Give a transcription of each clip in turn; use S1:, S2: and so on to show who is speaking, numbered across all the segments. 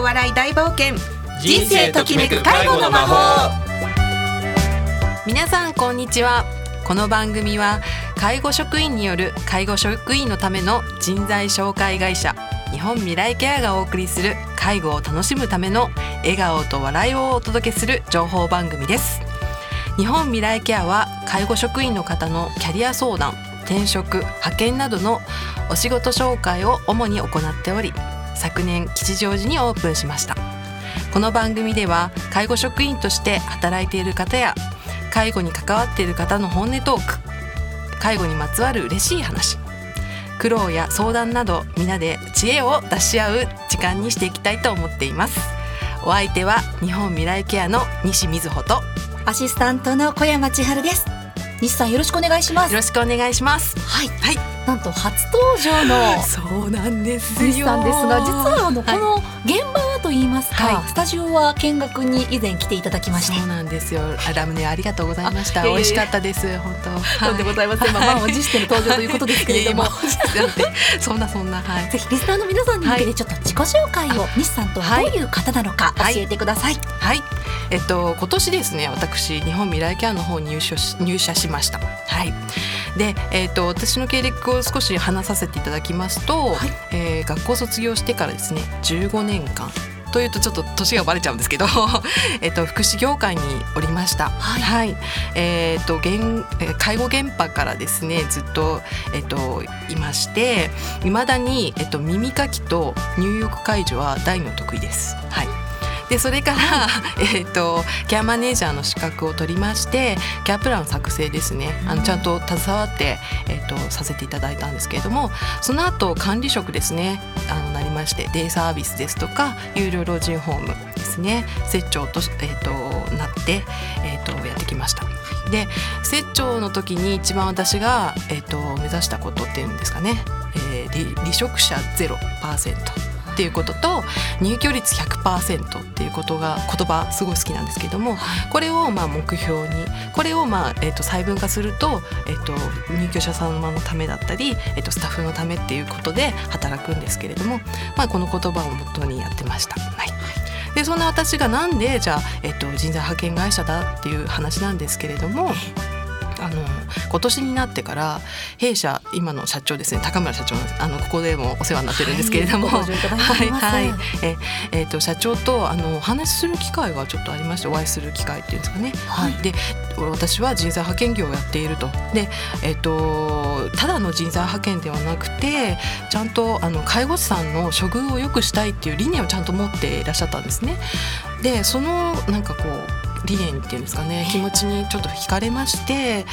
S1: と笑い大冒険。
S2: 人生ときめく介護の魔法。
S3: 皆さんこんにちは。この番組は介護職員による介護職員のための人材紹介会社日本未来ケアがお送りする介護を楽しむための笑顔と笑いをお届けする情報番組です。日本未来ケアは介護職員の方のキャリア相談転職派遣などのお仕事紹介を主に行っており昨年吉祥寺にオープンしました。この番組では介護職員として働いている方や介護に関わっている方の本音トーク介護にまつわる嬉しい話苦労や相談など皆で知恵を出し合う時間にしていきたいと思っています。お相手は日本未来ケアの西瑞穂と
S4: アシスタントの小山千春です。西さんよろしくお願いします。
S3: よろしくお願いします。
S4: はい。
S3: はい
S4: なんと初登場の
S3: そうなんです
S4: 西さんですが実はあのこ
S3: はい。
S4: の現場はと言いますか、
S3: はい。
S4: スタジオは見学に以前来ていただきまして。
S3: そうなんですよ。あラムネありがとうございました。美味しかったです。本当。
S4: とんでございません、まあ満を持しての登場ということですけれども。
S3: そんなそんなはい。
S4: ぜひリスナーの皆さんに向け
S3: は
S4: てちょっと自己紹介を西さんとはどうい。う方なのか教
S3: はい。
S4: えてください、
S3: はい、えっと今年ですね私日本未来ケアの方に入所し入社しました。はい。で、えっと私の経歴を少し話させていただきますと、
S4: はい
S3: えー学校卒業してからですね15年間。というとちょっと年がバレちゃうんですけど、えっと福祉業界におりました。
S4: はい
S3: えっと現えー介護現場からですねずっとえっといまして、未だにえっと耳かきと入浴介助は大の得意です。はい。でそれから、えっとケアマネージャーの資格を取りましてケアプラン作成ですね。あのちゃんと携わって、えっとさせていただいたんですけれどもその後管理職ですね。あのなりましてデイサービスですとか有料老人ホームですね。設長と,、えっとなって、えっとやってきました。で設長の時に一番私が、えっと目指したことっていうんですかね、えー離離職者0%っていうことと入居率100%っていうことが言葉すごい好きなんですけどもこれをまあ目標にこれをまあ、えー、と細分化すると,、えー、と入居者様のためだったり、えー、とスタッフのためっていうことで働くんですけれども、まあ、この言葉を元にやってました。はいでそんな私がなんでじゃあ、えっと、人材派遣会社だっていう話なんですけれども。あの今年になってから弊社今の社長ですね高村社長のあのここでもお世話になってるんですけれども、
S4: はい
S3: はいはいええーと社長とあのお話しする機会がちょっとありましてお会いする機会っていうんですかね。
S4: はい
S3: で私は人材派遣業をやっているとで、えっとただの人材派遣ではなくてちゃんとあの介護士さんの処遇を良くしたいっていう理念をちゃんと持っていらっしゃったんですね。でそのなんかこう理念っていうんですかね気持ちにちょっと惹かれまして、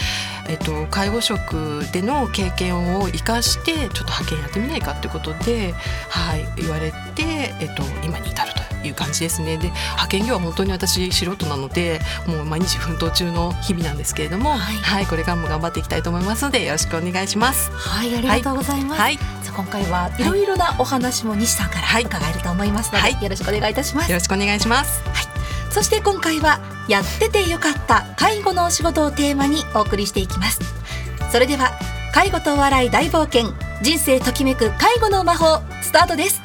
S3: えっと、介護職での経験を生かしてちょっと派遣やってみないかってことで、はい、言われて、えっと、今に至るという感じですね。で派遣業は本当に私素人なのでもう毎日奮闘中の日々なんですけれども、
S4: は
S3: はいいこれからも頑張っていきたいと思いますのでよろしくお願いします。
S4: はいありがとうございます、
S3: はい、
S4: 今回はい。ろいろなお話も西さんから
S3: はい。
S4: 伺えると思いますので、
S3: はい。
S4: よろしくお願いいたします。
S3: よろしくお願いします。
S4: そして今回はやっててよかった介護のお仕事をテーマにお送りしていきます。それでは介護とお笑い大冒険人生ときめく介護の魔法スタートです。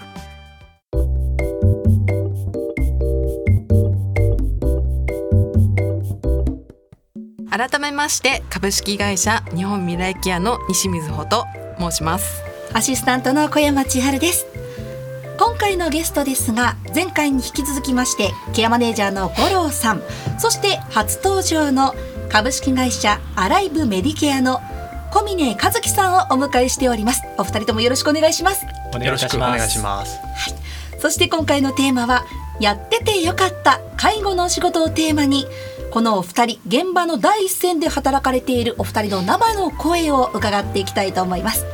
S3: 改めまして株式会社日本未来ケアの西水穂と申します。
S4: アシスタントの小山千春です今回のゲストですが前回に引き続きましてケアマネージャーの五郎さんそして初登場の株式会社アライブメディケアの小峰和樹さんをお迎えしております。お二人ともよろしくお願いします。
S2: お願いいたし
S5: よろしくお願
S2: ます。
S5: いします。
S4: そして今回のテーマはやっててよかった介護のお仕事をテーマにこのお二人現場の第一線で働かれているお二人の生の声を伺っていきたいと思います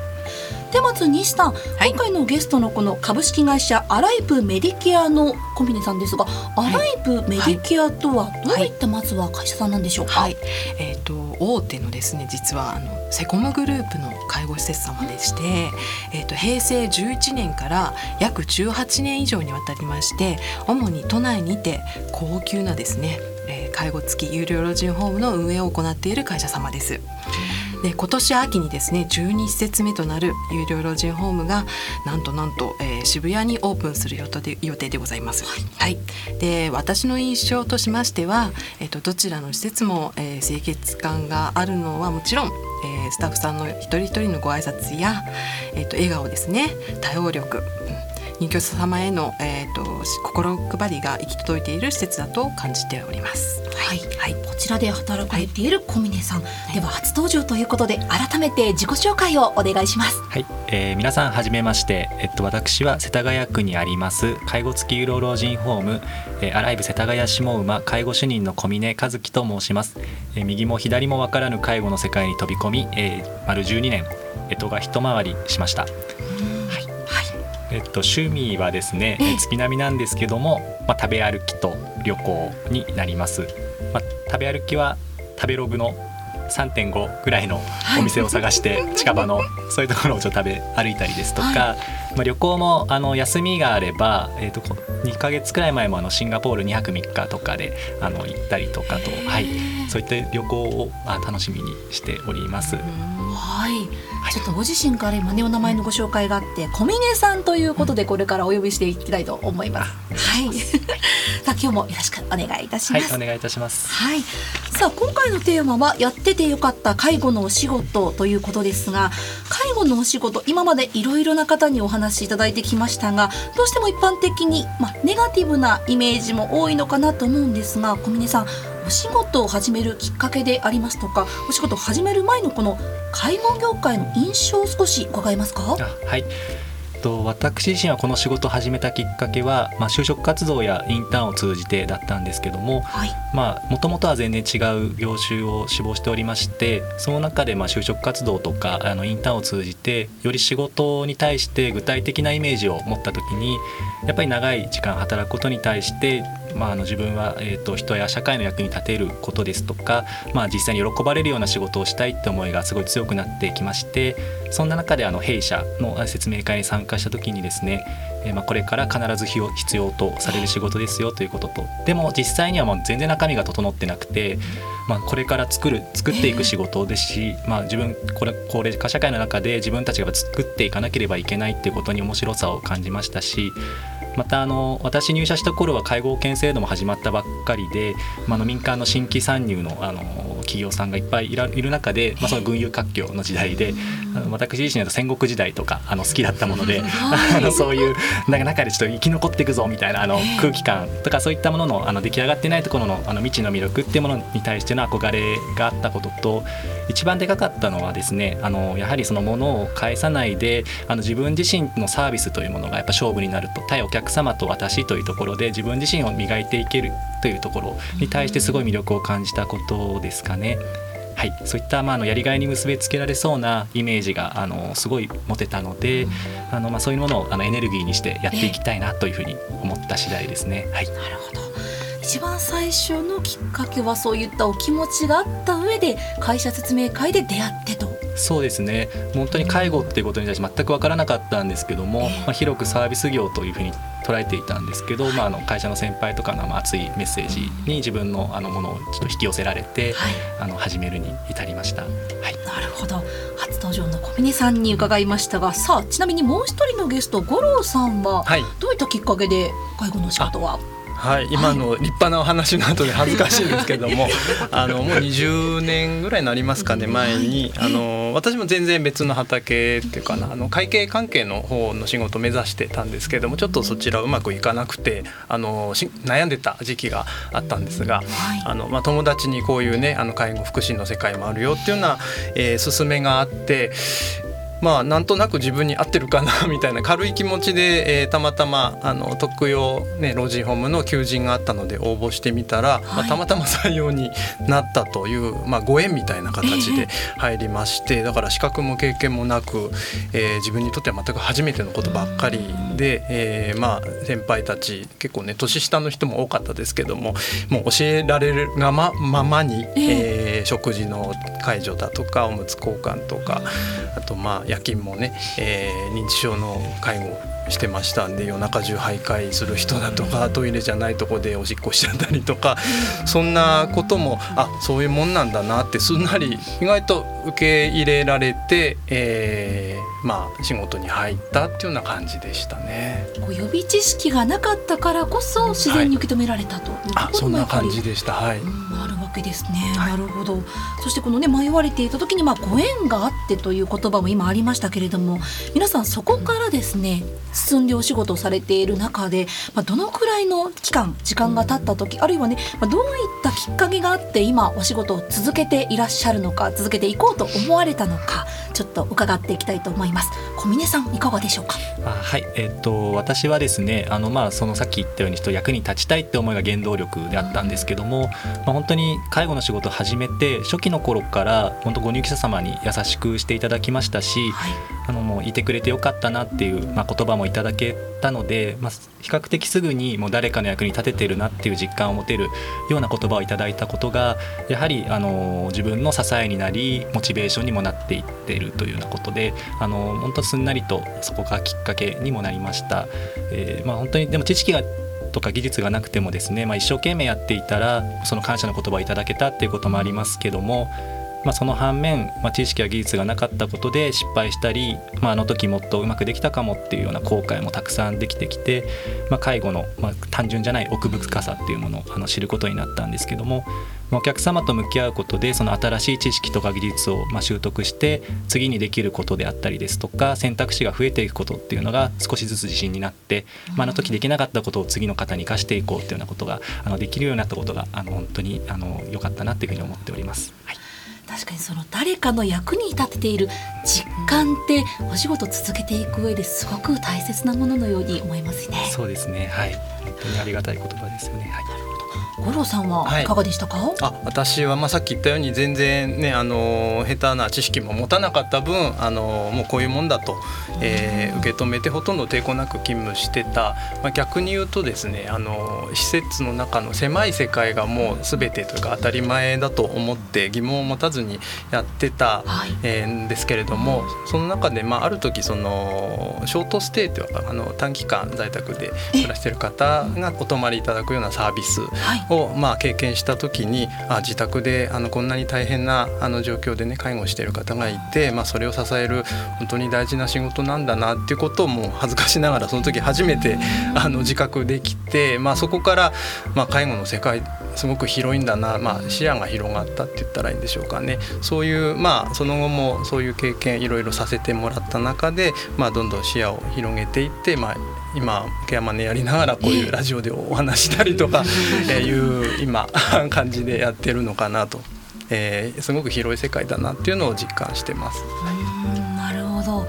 S4: でまず西さん、
S3: い。
S4: 今回のゲストのこの株式会社アライブメディケアの小峰さんですが、アライブメディケアとはどういったまずは会社さんなんでしょうか、
S3: はい、えっ、と大手のですね実はあのセコムグループの介護施設様でして、えっ、と平成11年から約18年以上にわたりまして主に都内にて高級なですね、えー介護付き有料老人ホームの運営を行っている会社様です。で今年秋にですね12施設目となる有料老人ホームがなんとなんと、えー、渋谷にオープンする予定で予定でございます。はい、はい、で私の印象としましては、えーと、どちらの施設も、えー、清潔感があるのはもちろん、えー、スタッフさんの一人一人のご挨拶や、えーと、と笑顔ですね。対応力、入居者様への、えーと、心配りが行き届いている施設だと感じております。
S4: はい、はい、こちらで働かれている小峰さん、はい、では初登場ということで改めて自己紹介をお願いします。
S1: はい、えー、皆さんはじめまして、えっと私は世田谷区にあります介護付き有料老人ホーム、えー、アライブ世田谷下馬介護主任の小峰和樹と申します。えー、右も左もわからぬ介護の世界に飛び込み、えー、丸12年、えっとが一回りしました。えっと、趣味はですね月並みなんですけども、まあ、食べ歩きと旅行になります、まあ、食べ歩きは食べログの3.5ぐらいのお店を探して近場のそういうところをちょっと食べ歩いたりですとか、はい、まあ、旅行もあの休みがあれば、えー、と2か月くらい前もあのシンガポール2泊3日とかであの行ったりとかと、はい、そういった旅行を楽しみにしております。
S4: はい、ちょっとご自身から今ねお名前のご紹介があって小峰さんということでこれからお呼びしていきたいと思います。はい。さあ今日もよろしくお願いいたします。
S1: はい、お願いいたします。
S4: はい。さあ今回のテーマはやっててよかった介護のお仕事ということですが、介護のお仕事今までいろいろな方にお話しいただいてきましたが、どうしても一般的にまネガティブなイメージも多いのかなと思うんですが、小峰さん。お仕事を始めるきっかけでありますとかお仕事を始める前のこの介護業界の印象を少し伺えますか？
S1: はいと私自身はこの仕事を始めたきっかけは、まあ、就職活動やインターンを通じてだったんですけどももともとは全然違う業種を志望しておりましてその中でまあ就職活動とかあのインターンを通じてより仕事に対して具体的なイメージを持った時にやっぱり長い時間働くことに対してまあ、あの自分は、えーと、人や社会の役に立てることですとか、まあ、実際に喜ばれるような仕事をしたいって思いがすごい強くなってきましてそんな中であの弊社の説明会に参加した時にですね、えー、まあこれから必ず必要とされる仕事ですよということと。でも実際にはもう全然中身が整ってなくて、まあ、これから作る作っていく仕事ですし、まあ、自分これ高齢化社会の中で自分たちが作っていかなければいけないっていうことに面白さを感じましたしまたあの私入社した頃は介護保険制度も始まったばっかりで、まあ、の民間の新規参入のあの企業さんがいっぱいいる中で、まあ、その群雄割拠の時代で私自身だと戦国時代とかあの好きだったもので、あのそういうなんか中でちょっと生き残っていくぞみたいなあの空気感とかそういったもののあの出来上がってないところのあの未知の魅力っていうものに対しての憧れがあったことと一番でかかったのはですねあのやはりそのものを返さないであの自分自身のサービスというものがやっぱ勝負になると対お客様と私というところで自分自身を磨いていけるというところに対してすごい魅力を感じたことですかね。はい、そういったまあのやりがいに結びつけられそうなイメージがあのすごい持てたので、あのまあそういうものをあのエネルギーにしてやっていきたいなというふうに思った次第ですね。はい、な
S4: るほど一番最初のきっかけはそういったお気持ちがあった上で会社説明会で出会ってと。
S1: そうですね。本当に介護っていうことに対して全く分からなかったんですけども、まあ、広くサービス業というふうに捉えていたんですけど、まあ、あの会社の先輩とかの熱いメッセージに自分のあのものをちょっと引き寄せられて、はい、あの始めるに至りました、はい、
S4: なるほど。初登場の小峰さんに伺いましたがさあちなみにもう一人のゲスト五郎さんは、どういったきっかけで介護の仕事は？
S5: はい、今の立派なお話の後で恥ずかしいんですけども あのもう20年ぐらいになりますかね前に。あの私も全然別の畑っていうかなあの会計関係の方の仕事を目指してたんですけどもちょっとそちらうまくいかなくてあの悩んでた時期があったんですが、あのまあ、友達にこういうねあの介護福祉の世界もあるよっていうような、えー、勧めがあってまあなんとなく自分に合ってるかなみたいな軽い気持ちで、えー、たまたまあの特養、ね、老人ホームの求人があったので応募してみたら、はい、まあ、たまたま採用になったという、まあ、ご縁みたいな形で入りまして、えー、だから資格も経験もなく、えー、自分にとっては全く初めてのことばっかりで、えー、まあ先輩たち結構ね年下の人も多かったですけどももう教えられるがまままに、えー、食事の介助だとかおむつ交換とかあとまあ夜勤もね、えー、認知症の介護してましたんで夜中中徘徊する人だとかトイレじゃないとこでおしっこしちゃったりとかそんなこともあそういうもんなんだなってすんなり意外と受け入れられて、えー、まあ仕事に入ったっていうような感じでしたね。
S4: こう予備知識がなかったからこそ自然に受け止められたと
S5: はい、そんな感じでした。はい。
S4: うんわけですね、はい、なるほど。そしてこのね迷われていた時にまあご縁があってという言葉も今ありましたけれども皆さんそこからですね進んでお仕事をされている中で、まあ、どのくらいの期間時間が経った時あるいはね、まあ、どういったきっかけがあって今お仕事を続けていらっしゃるのか続けていこうと思われたのかちょっと伺っていきたいと思います。小峰さんいかがでしょうか？
S1: あはい。えっ、と私はですねあのまあそのさっき言ったように人役に立ちたいって思いが原動力であったんですけども、まあ、本当に介護の仕事を始めて初期の頃から本当ご入居者様に優しくしていただきましたし、はい、あのもういてくれてよかったなっていう、まあ、言葉もいただけたので、まあ、比較的すぐにもう誰かの役に立ててるなっていう実感を持てるような言葉をいただいたことがやはりあの自分の支えになりモチベーションにもなっていっているというようなことであの本当すんなりとそこがきっかけにもなりました。えーまあ、本当にでも知識がとか技術がなくてもですね、まあ、一生懸命やっていたらその感謝の言葉をいただけたっていうこともありますけどもまあ、その反面、まあ、知識や技術がなかったことで失敗したり、まあ、あの時もっとうまくできたかもっていうような後悔もたくさんできてきて、まあ、介護の、ま、単純じゃない奥深さっていうものをあの知ることになったんですけども、お客様と向き合うことでその新しい知識とか技術をまあ習得して次にできることであったりですとか選択肢が増えていくことっていうのが少しずつ自信になって、まあ、あの時できなかったことを次の方に生かしていこうっていうようなことがあのできるようになったことがあの本当にあの良かったなっていうふうに思っております。はい
S4: 確かにその誰かの役に立てている実感ってお仕事続けていく上ですごく大切なもののように思いますね。
S1: そうですね。はい。本当にありがたい言葉ですよね。はい。
S4: 五郎さんはい。かがでしたか、はい、
S5: あ私はまあさっき言ったように全然ねあの下手な知識も持たなかった分あのもうこういうもんだと、えー、受け止めてほとんど抵抗なく勤務してた、まあ、逆に言うとですねあの施設の中の狭い世界がもう全てというか当たり前だと思って疑問を持たずにやってた、はい、えー、んですけれどもその中で、まあ、ある時そのショートステイというかあの短期間在宅で暮らしてる方がお泊まりいただくようなサービスを、まあ、経験した時にあ自宅であのこんなに大変なあの状況でね介護している方がいて、まあ、それを支える本当に大事な仕事なんだなっていうことをもう恥ずかしながらその時初めてあの自覚できて、まあ、そこから、まあ、介護の世界すごく広いんだな、まあ、視野が広がったって言ったらいいんでしょうかね。そういうまあその後もそういう経験いろいろさせてもらった中で、まあ、どんどん視野を広げていって、まあ、今ケアマネやりながらこういうラジオでお話したりとか、えいう今感じでやってるのかなと、えー、すごく広い世界だなっていうのを実感してます。
S4: なるほど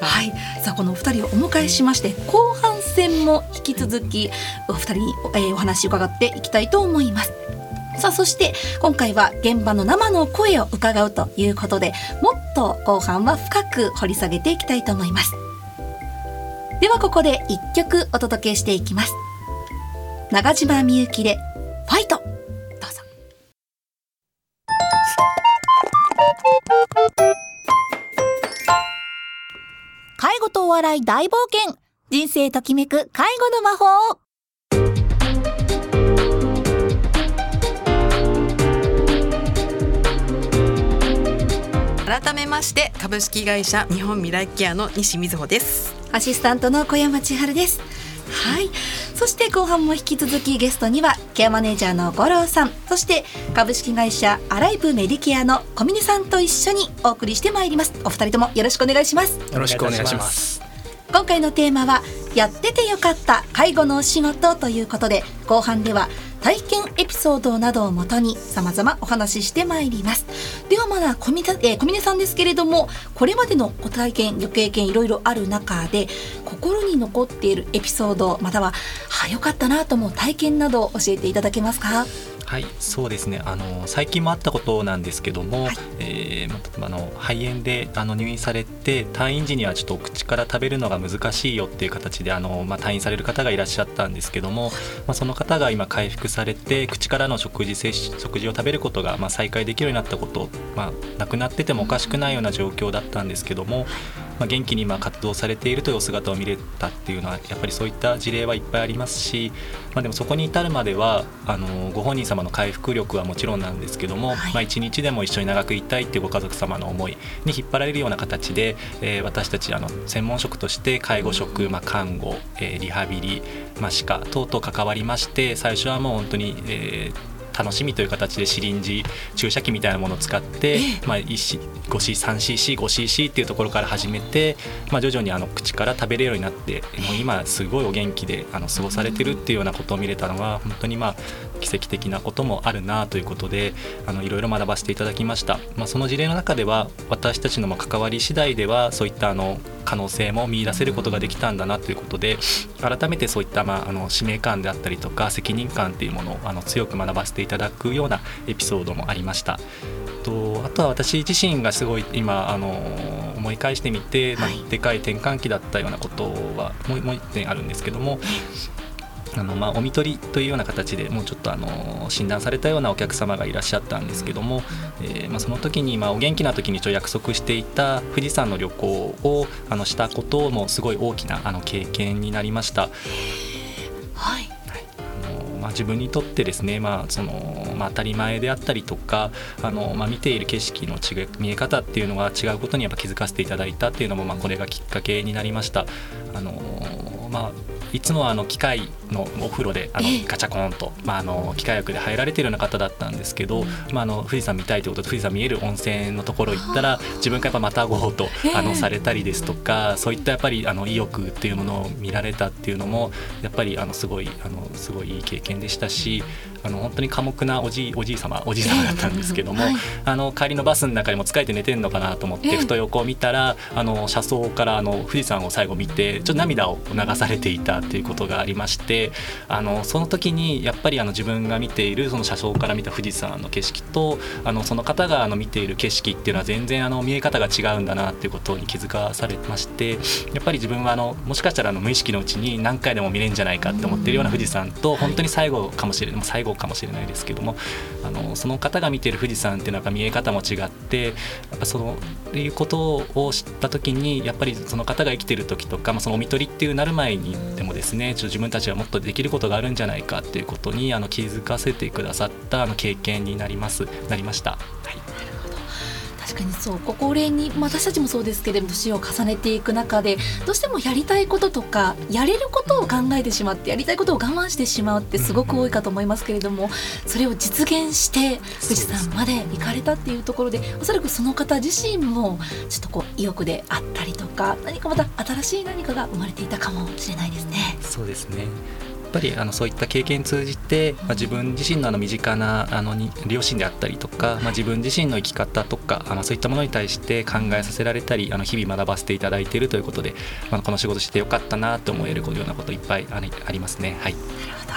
S4: はい、さあこのお二人をお迎えしまして後半戦も引き続きお二人に、えー、お話伺っていきたいと思います。さあそして今回は現場の生の声を伺うということでもっと後半は深く掘り下げていきたいと思います。ではここで一曲お届けしていきます。長島みゆきでファイト。どうぞ。介護とお笑い大冒険。人生ときめく介護の魔法
S3: 改めまして株式会社日本未来ケアの西瑞穂です。
S4: アシスタントの小山千春です。はい。そして後半も引き続きゲストにはケアマネージャーの五郎さん。そして株式会社アライブメディケアの小峰さんと一緒にお送りしてまいります。お二人ともよろしくお願いします。
S5: よろしくお願いします。
S4: 今回のテーマはやっててよかった介護のお仕事ということで後半では体験エピソードなどをもとに様々お話ししてまいります。ではまだ小峰,、えー、小峰さんですけれどもこれまでのご体験ご経験いろいろある中で心に残っているエピソードまたはあよかったなと思う体験などを教えていただけますか？
S1: はいそうですね。あの最近もあったことなんですけども、はい、えー、あの肺炎であの入院されて退院時にはちょっと口から食べるのが難しいよっていう形であの、まあ、退院される方がいらっしゃったんですけども、まあ、その方が今回復されて口からの食事食事を食べることがまあ再開できるようになったこと、まあ、なくなっててもおかしくないような状況だったんですけども、まあ、元気に今活動されているというお姿を見れたっていうのはやっぱりそういった事例はいっぱいありますし、まあ、でもそこに至るまではあのご本人様の回復力はもちろんなんですけども、はい、まあ、一日でも一緒に長くいたいっていうご家族様の思いに引っ張られるような形で、えー、私たちあの専門職として介護職、まあ、看護、えー、リハビリ、まあ、歯科等々関わりまして最初はもう本当に、えー楽しみという形でシリンジ注射器みたいなものを使って、まあ、5C3cc5cc っていうところから始めて、まあ、徐々にあの口から食べれるようになってもう今すごいお元気であの過ごされてるっていうようなことを見れたのは本当にまあ奇跡的なこともあるなということであのいろいろ学ばせていただきました、まあ、その事例の中では私たちの関わり次第ではそういったあの可能性も見出せることができたんだなということで改めてそういった、まあ、あの使命感であったりとか責任感っていうものをあの強く学ばせていただくようなエピソードもありました。とあとは私自身がすごい今あの思い返してみて、まあ、でかい転換期だったようなことはもうもう一点あるんですけどもあのまあ、お見取りというような形でもうちょっとあの診断されたようなお客様がいらっしゃったんですけども、えー、まあ、その時にまあお元気な時にちょ約束していた富士山の旅行をあのしたこともすごい大きなあの経験になりました。
S4: はい
S1: まあ、自分にとってですね、まあそのまあ、当たり前であったりとかあの、まあ、見ている景色の違見え方っていうのが違うことにやっぱ気づかせていただいたっていうのも、まあ、これがきっかけになりました。あのまあいつもあの機械のお風呂であのガチャコンと、まあ、あの機械役で入られてるような方だったんですけど、まあ、あの富士山見たいということで富士山見える温泉のところ行ったら自分がやっぱまたごうとあのされたりですとかそういったやっぱりあの意欲っていうものを見られたっていうのもやっぱりあのすごいあのすごいいい経験でしたしあの本当に寡黙なおじいおじい様おじい様だったんですけども、はい、あの帰りのバスの中にも疲れて寝てんのかなと思ってふと横を見たらあの車窓からあの富士山を最後見てちょっと涙を流されていたっていうことがありましてあのその時にやっぱりあの自分が見ているその車窓から見た富士山の景色とあのその方があの見ている景色っていうのは全然あの見え方が違うんだなっていうことに気づかされましてやっぱり自分はあのもしかしたらあの無意識のうちに何回でも見れるんじゃないかって思ってるような富士山と本当に最後かもしれない最後かもしれないですけどもあのその方が見ている富士山っていうのは見え方も違ってやっぱそのいうことを知った時にやっぱりその方が生きてる時とか、まあ、そのお見取りっていうなる前にでもですねちょっと自分たちはもっとできることがあるんじゃないかっていうことにあの気づかせてくださったあの経験になりますなりました。はい
S4: 確かにそうご高齢に、まあ、私たちもそうですけれども年を重ねていく中でどうしてもやりたいこととかやれることを考えてしまってやりたいことを我慢してしまうってすごく多いかと思いますけれどもそれを実現して富士山まで行かれたっていうところでおそらくその方自身もちょっとこう意欲であったりとか何かまた新しい何かが生まれていたかもしれないですね。
S1: そうですねぱりあのそういった経験通じて、まあ、自分自身のあの身近なあの両親であったりとか、まあ、自分自身の生き方とかあのそういったものに対して考えさせられたりあの日々学ばせていただいているということで、まあ、この仕事してよかったなと思えるようなこといっぱいありますね。はい。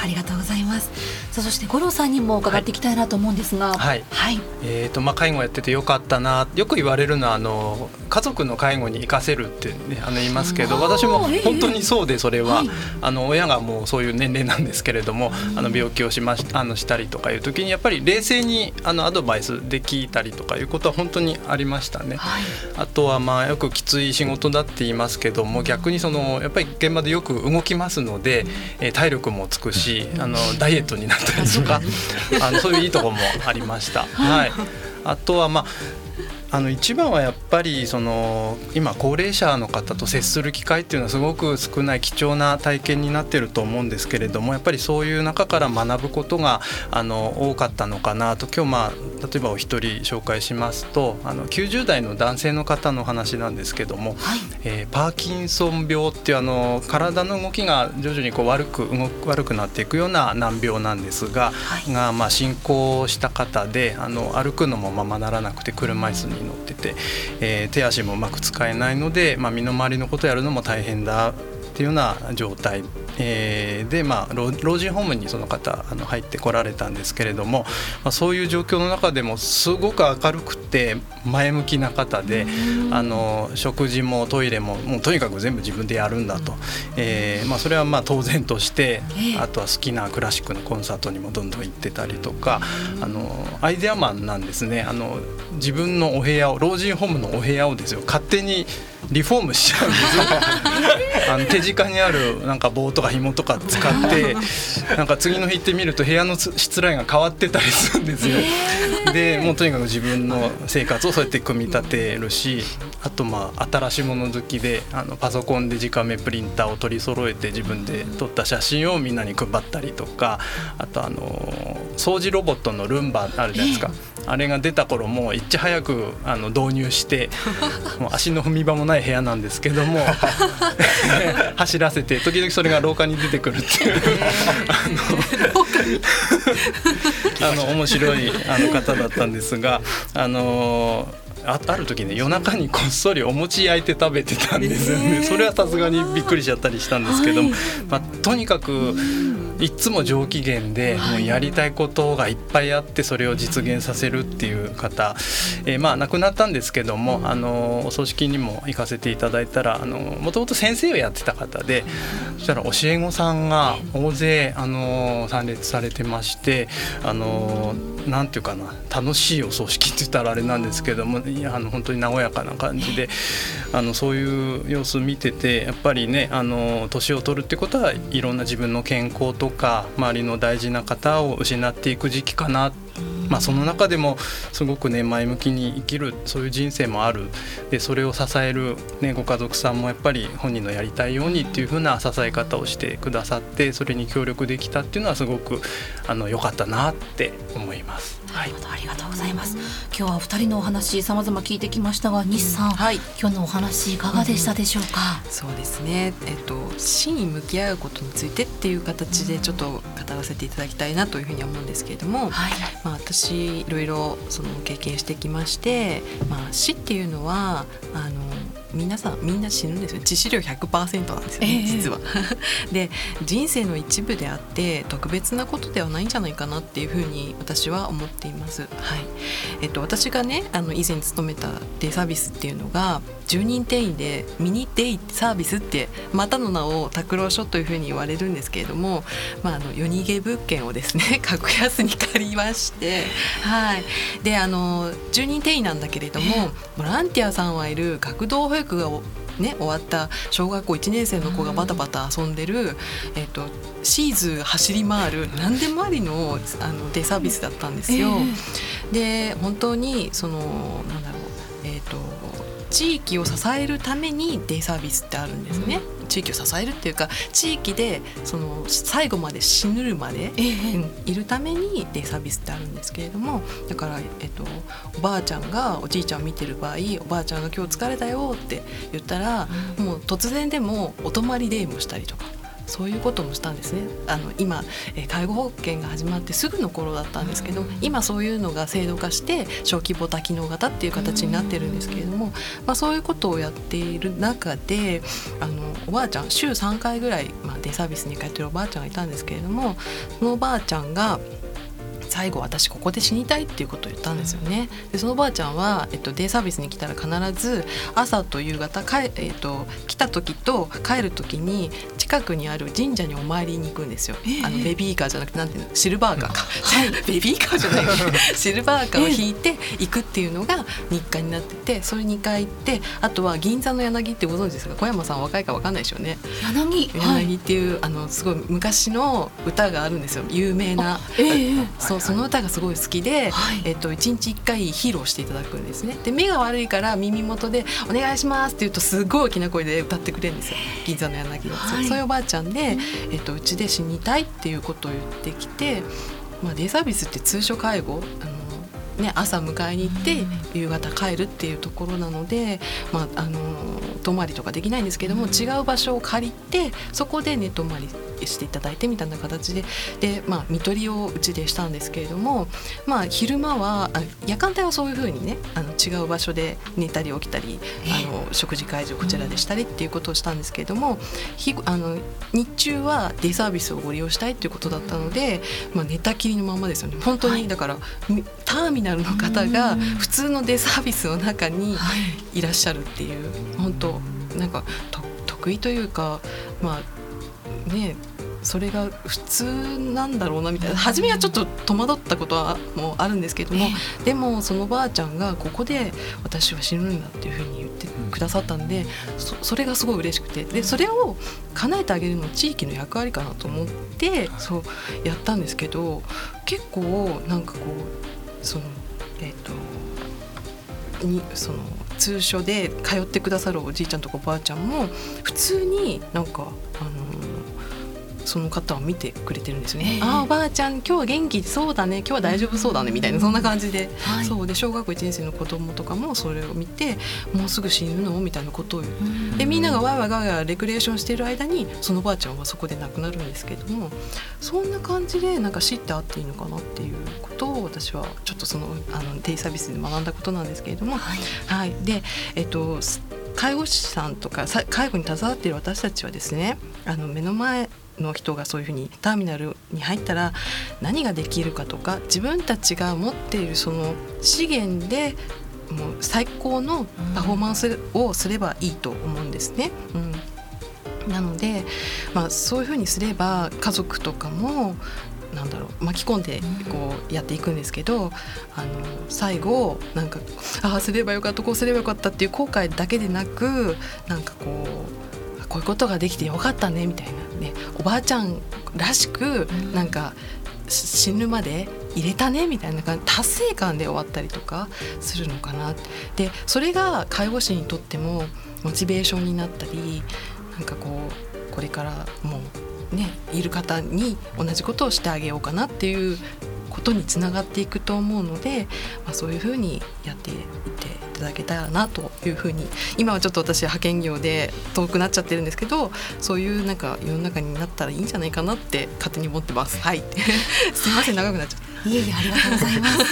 S4: ありがとうございます。さあそして五郎さんにも伺っていきたいなと思うんですが、
S5: はい、はい、えっ、ー、とまあ介護やっててよかったな、よく言われるのはあの家族の介護に生かせるってねあの言いますけど、私も本当にそうでそれは、はい、あの親がもうそういう年齢なんですけれども、あの病気をしましあのしたりとかいう時にやっぱり冷静にあのアドバイスで聞いたりとかいうことは本当にありましたね。はい、あとはまあよくきつい仕事だって言いますけども、逆にそのやっぱり現場でよく動きますので、えー、体力もつくし。しあのダイエットになったりとか あのそういういいところもありました。はい、あとはまああの一番はやっぱりその今高齢者の方と接する機会っていうのはすごく少ない貴重な体験になってると思うんですけれどもやっぱりそういう中から学ぶことがあの多かったのかなと。今日まあ例えばお一人紹介しますとあの90代の男性の方の話なんですけども、はい、えー、パーキンソン病っていうあの体の動きが徐々にこう悪く動悪くなっていくような難病なんですが、はい、がまあ進行した方であの歩くのもままならなくて車椅子に乗ってて、えー、手足もうまく使えないので、まあ、身の回りのことやるのも大変だっていうような状態、えー、で、まあ、老人ホームにその方あの入ってこられたんですけれども、まあ、そういう状況の中でもすごく明るくて前向きな方であの食事もトイレももうとにかく全部自分でやるんだと、えーまあ、それはまあ当然としてあとは好きなクラシックのコンサートにもどんどん行ってたりとかあのアイデアマンなんですね。あの自分のお部屋を老人ホームのお部屋をですよ勝手にリフォームしちゃうんです あの手近にあるなんか棒とか紐とか使って なんか次の日行ってみると部屋のしらいが変わってたりするんですよ。でもうとにかく自分の生活をそうやって組み立てるしあとまあ新しいもの好きであのパソコンで直目プリンターを取り揃えて自分で撮った写真をみんなに配ったりとかあとあの掃除ロボットのルンバあるじゃないですか。あれが出た頃もいち早くあの導入して もう足の踏み場もない部屋なんですけども 走らせて時々それが廊下に出てくるっていう。あの面白いあの方だったんですがあのあある時ね夜中にこっそりお餅焼いて食べてたんですよね、それはさすがにびっくりしちゃったりしたんですけど、はい、まあ、とにかくいつも上機嫌でもうやりたいことがいっぱいあってそれを実現させるっていう方、えー、まあ亡くなったんですけどもあのお葬式にも行かせていただいたらもともと先生をやってた方でそしたら教え子さんが大勢あの参列されてましてあのなんていうかな楽しいお葬式って言ったらあれなんですけどもあの本当に和やかな感じであのそういう様子見ててやっぱりねあの年を取るってことはいろんな自分の健康とか周りの大事な方を失っていく時期かなっまあ、その中でもすごくね前向きに生きるそういう人生もあるでそれを支える、ね、ご家族さんもやっぱり本人のやりたいようにっていう風な支え方をしてくださってそれに協力できたっていうのはすごくあの良かったなって思います。
S4: はい、ありがとうございます。今日はお二人のお話様々聞いてきましたが、西さん、はい、今日のお話いかがでしたでしょうか？
S3: うん、そうですね。えっと死に向き合うことについてっていう形でちょっと語らせていただきたいなというふうに思うんですけれども、はい、まあ私いろいろその経験してきまして、まあ死っていうのはあの皆さんみんな死ぬんですよ。致死量100%なんですよね、えー、実は。で人生の一部であって特別なことではないんじゃないかなっていうふうに私は思っています。はい。えっと、私がねあの以前勤めたデイサービスっていうのが10人定員でミニデイサービスってまたの名を拓郎書というふうに言われるんですけれども、まあ、あの夜逃げ物件をですね 格安に借りまして、はい、であの10人定員なんだけれどもボランティアさんはいる学童保育がね、終わった小学校1年生の子がバタバタ遊んでる、えーと、シーズ走り回る何でもありのあのデイサービスだったんですよ。えー、で本当にそのなん地域を支えるためにデイサービスってあるんですね。地域を支えるっていうか地域でその最後まで死ぬるまで、いるためにデイサービスってあるんですけれどもだから、えっと、おばあちゃんがおじいちゃんを見てる場合おばあちゃんが今日疲れたよって言ったら、うん、もう突然でもお泊まりデイもしたりとか。そういうこともしたんですねあの今、え介護保険が始まってすぐの頃だったんですけど今そういうのが制度化して小規模多機能型っていう形になってるんですけれども、まあ、そういうことをやっている中であのおばあちゃん週3回ぐらい、まあ、デイサービスに通ってるおばあちゃんがいたんですけれどもそのおばあちゃんが最後私ここで死にたいっていうことを言ったんですよね。でそのおばあちゃんは、えっと、デイサービスに来たら必ず朝と夕方かえ、っと、来た時と帰る時に近くにある神社にお参りに行くんですよ。えー、あのベビーカーじゃなくてなんていうの？シルバーカー。か、はい、ベビーカーじゃない。シルバーカーを引いて行くっていうのが日課になっててそれ2回行ってあとは銀座の柳ってご存知ですか？小山さん若いか分かんないでしょうね。
S4: 柳？
S3: 柳っていう、はい、あのすごい昔の歌があるんですよ。有名な。えー、そうその歌がすごい好きで、はい、えっと、1日1回披露していただくんですね。で目が悪いから耳元で「お願いします」って言うとすごい大きな声で歌ってくれるんですよ。銀座の柳の、はい、いおばあちゃんで、えっと、うちで死にたいっていうことを言ってきて、まあ、デイサービスって通所介護あのね、朝迎えに行って夕方帰るっていうところなので、まあ、あの泊まりとかできないんですけども違う場所を借りてそこで寝泊まりしていただいてみたいな形でで、まあ、見取りをうちでしたんですけれども、まあ、昼間はあ夜間帯はそういうふうにねあの違う場所で寝たり起きたりあの食事会場こちらでしたりっていうことをしたんですけれども日あの日中はデイサービスをご利用したいっていうことだったので、まあ、寝たきりのままですよね。本当にだから、ターミナルの方が普通のデイサービスの中にい。らっしゃるっていう、本当なんか得意というかまあねそれが普通なんだろうなみたいな。初めはちょっと戸惑ったことはもうあるんですけども、でもそのばあちゃんがここで私は死ぬんだっていうふうに言ってくださったんでそそれがすごい嬉しくて。でそれを叶えてあげるの地域の役割かなと思ってそう。やったんですけど結構なんかこうそのえっ、ー、とにその通所で通ってくださるおじいちゃんとかおばあちゃんも普通になんかあのその方を見てくれてるんですね。ああおばあちゃん今日は元気そうだね。今日は大丈夫そうだね。みたいなそんな感じで、はい、そう。で小学校1年生の子供とかもそれを見てもうすぐ死ぬのみたいなことを言う。でみんながわいわいわいわいレクレーションしてる間にそのおばあちゃんはそこで亡くなるんですけどもそんな感じでなんか死ってあっていいのかなっていうことを私はちょっとそのあのデイサービスで学んだことなんですけれども、はい、はい、でえっと介護士さんとか介護に携わっている私たちはですねあの目の前の人がそういうふうにターミナルに入ったら何ができるかとか自分たちが持っているその資源でもう最高のパフォーマンスをすればいいと思うんですね。うんなので、まあ、そういうふうにすれば家族とかもなんだろう巻き込んでこうやっていくんですけど、あの最後なんかああすればよかったこうすればよかったっていう後悔だけでなくなんかこうこういうことができてよかったねみたいな。ねおばあちゃんらしくなんか死ぬまで入れたねみたいな感じ達成感で終わったりとかするのかな。でそれが介護士にとってもモチベーションになったりなんかこうこれからもうねいる方に同じことをしてあげようかなっていうことにつながっていくと思うので、まあ、そういうふうにやっていっていただけたらなというふうに今はちょっと私派遣業で遠くなっちゃってるんですけどそういうなんか世の中になったらいいんじゃないかなって勝手に思ってます。はい すみません長くなっちゃった。
S4: いえいえありがとうございます。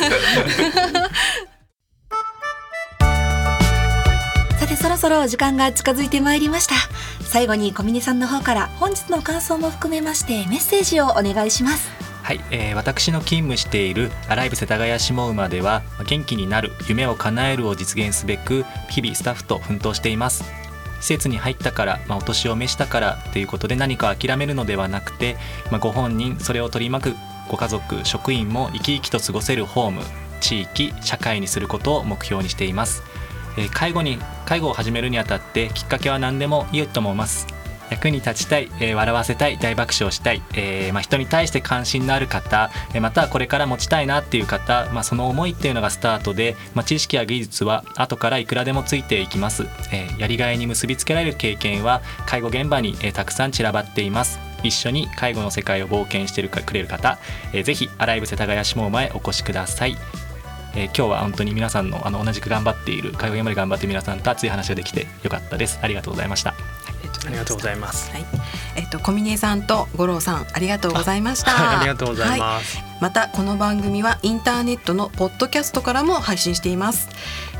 S4: さてそろそろ時間が近づいてまいりました最後に小峰さんの方から本日の感想も含めましてメッセージをお願いします
S1: はい、えー、私の勤務しているアライブ世田谷下馬では元気になる夢を叶えるを実現すべく日々スタッフと奮闘しています。施設に入ったから、まあ、お年を召したからということで何か諦めるのではなくて、まあ、ご本人それを取り巻くご家族職員も生き生きと過ごせるホーム地域社会にすることを目標にしています、えー、介護に介護を始めるにあたってきっかけは何でもいいと思います。役に立ちたい、えー、笑わせたい大爆笑したい、えーまあ、人に対して関心のある方、え、またはこれから持ちたいなっていう方、まあ、その思いっていうのがスタートで、まあ、知識や技術は後からいくらでもついていきます、え、やりがいに結びつけられる経験は介護現場に、え、たくさん散らばっています。一緒に介護の世界を冒険してくれる方、えー、ぜひアライブ世田谷下馬へお越しください。えー、今日は本当に皆さんのあの同じく頑張っている介護現場で頑張っている皆さんと熱い話ができてよかったです。ありがとうございました。
S5: ありがとうございます。
S3: はい、えっと小峰さんと五郎さんありがとうございました。
S5: あはい、ありがとうございます、
S3: はい、またこの番組はインターネットのポッドキャストからも配信しています。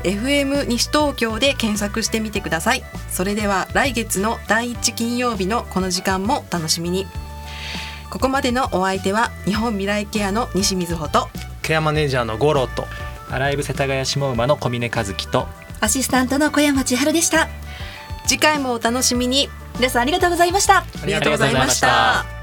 S3: FM 西東京で検索してみてください。それでは来月の第一金曜日のこの時間も楽しみに。ここまでのお相手は日本未来ケアの西水穂と
S5: ケアマネージャーの五郎と
S1: アライブ世田谷下馬の小峰和樹と
S4: アシスタントの小山千春でした。
S3: 次回もお楽しみに。
S4: 皆さんありがとうございました。
S3: ありがとうございました。